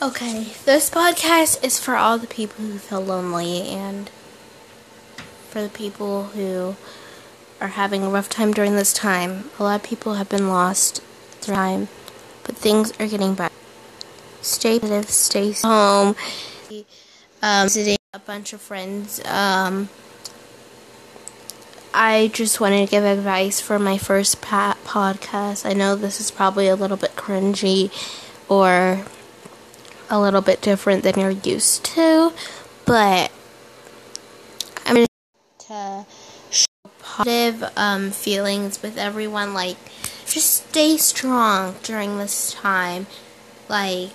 Okay, this podcast is for all the people who feel lonely and for the people who are having a rough time during this time. A lot of people have been lost through time, but things are getting better. Stay positive, stay home. Um, visiting a bunch of friends. Um, I just wanted to give advice for my first podcast. I know this is probably a little bit cringy or a little bit different than you're used to, but I'm going to show positive um, feelings with everyone. Like, just stay strong during this time. Like,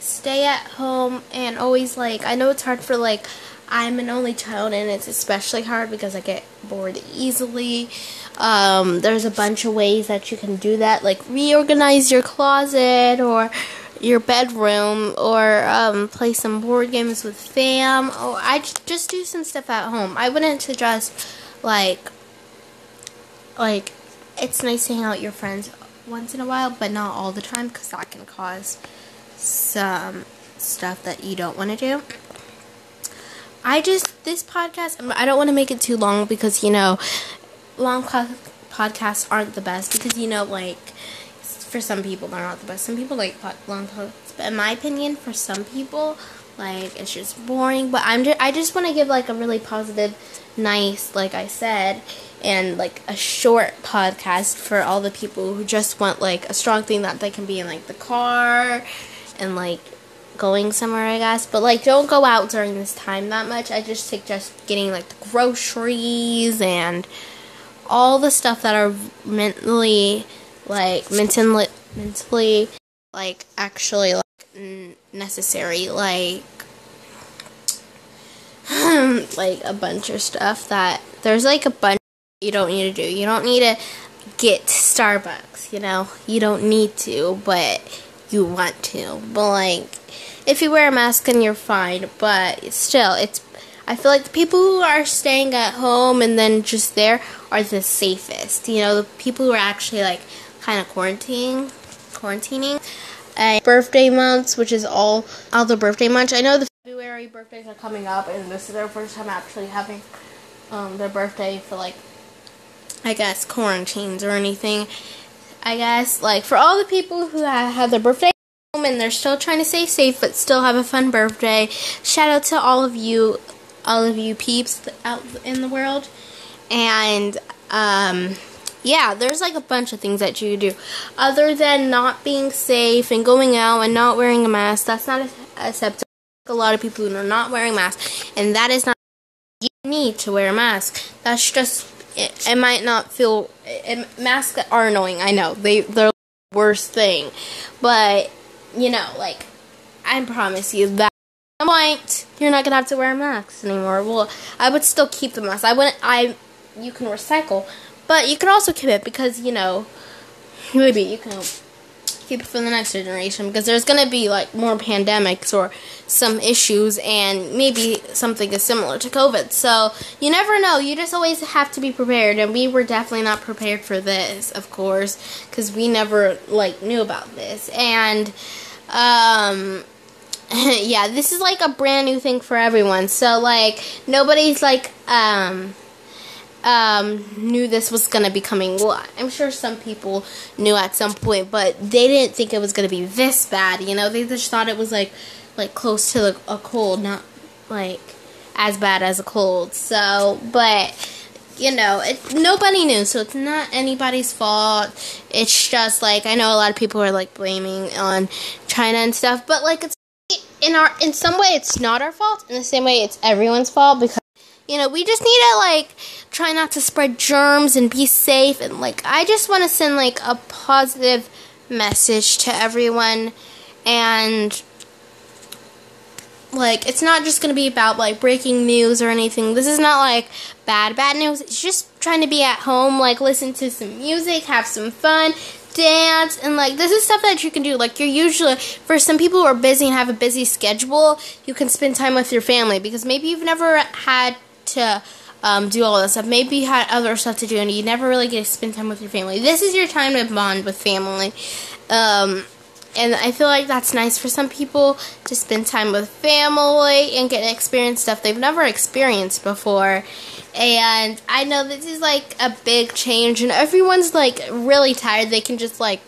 stay at home and always, like, I know it's hard for, like, I'm an only child and it's especially hard because I get bored easily. Um, there's a bunch of ways that you can do that, like reorganize your closet or your bedroom or um, play some board games with fam or I just do some stuff at home. I wouldn't suggest like like it's nice to hang out with your friends once in a while, but not all the time because that can cause some stuff that you don't want to do. I just this podcast I don't want to make it too long because you know long podcasts aren't the best because you know like for some people they're not the best. Some people like long posts, but in my opinion, for some people, like it's just boring. But I'm just, I just want to give like a really positive, nice, like I said, and like a short podcast for all the people who just want like a strong thing that they can be in like the car and like going somewhere, I guess. But like, don't go out during this time that much. I just suggest getting like the groceries and all the stuff that are mentally like mentally mentally like actually like necessary like like a bunch of stuff that there's like a bunch you don't need to do. You don't need to get Starbucks, you know. You don't need to, but you want to. But like if you wear a mask then you're fine, but still it's I feel like the people who are staying at home and then just there are the safest. You know, the people who are actually like kind of quarantining, quarantining. A birthday months, which is all all the birthday months. I know the February birthdays are coming up, and this is their first time actually having um, their birthday for like, I guess quarantines or anything. I guess like for all the people who have had their birthday and they're still trying to stay safe but still have a fun birthday. Shout out to all of you, all of you peeps out in the world, and um yeah, there's like a bunch of things that you do. Other than not being safe and going out and not wearing a mask, that's not acceptable. A lot of people are not wearing masks, and that is not. You need to wear a mask. That's just. It, it might not feel. It, masks are annoying. I know they they're the worst thing, but you know, like I promise you that point you're not gonna have to wear masks anymore. Well, I would still keep the mask. I wouldn't. I you can recycle, but you can also keep it because, you know, maybe you can keep it for the next generation because there's going to be like more pandemics or some issues and maybe something is similar to COVID. So you never know. You just always have to be prepared. And we were definitely not prepared for this, of course, because we never like knew about this. And, um, yeah, this is like a brand new thing for everyone. So like nobody's like, um, um, knew this was going to be coming. Well, I'm sure some people knew at some point, but they didn't think it was going to be this bad. You know, they just thought it was like like close to a cold, not like as bad as a cold. So, but you know, it, nobody knew, so it's not anybody's fault. It's just like I know a lot of people are like blaming on China and stuff, but like it's in our in some way it's not our fault. In the same way, it's everyone's fault because you know, we just need to like try not to spread germs and be safe and like I just want to send like a positive message to everyone and like it's not just going to be about like breaking news or anything. This is not like bad bad news. It's just trying to be at home, like listen to some music, have some fun, dance and like this is stuff that you can do like you're usually for some people who are busy and have a busy schedule you can spend time with your family because maybe you've never had to um, do all this stuff. Maybe you had other stuff to do and you never really get to spend time with your family. This is your time to bond with family. Um, and I feel like that's nice for some people to spend time with family and get to experience stuff they've never experienced before. And I know this is like a big change, and everyone's like really tired. They can just like,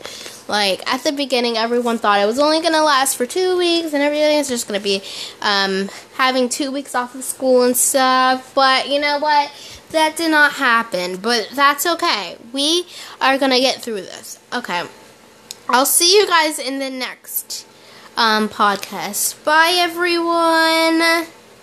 like at the beginning, everyone thought it was only gonna last for two weeks, and everything is just gonna be um, having two weeks off of school and stuff. But you know what? That did not happen, but that's okay. We are gonna get through this. Okay. I'll see you guys in the next um, podcast. Bye, everyone.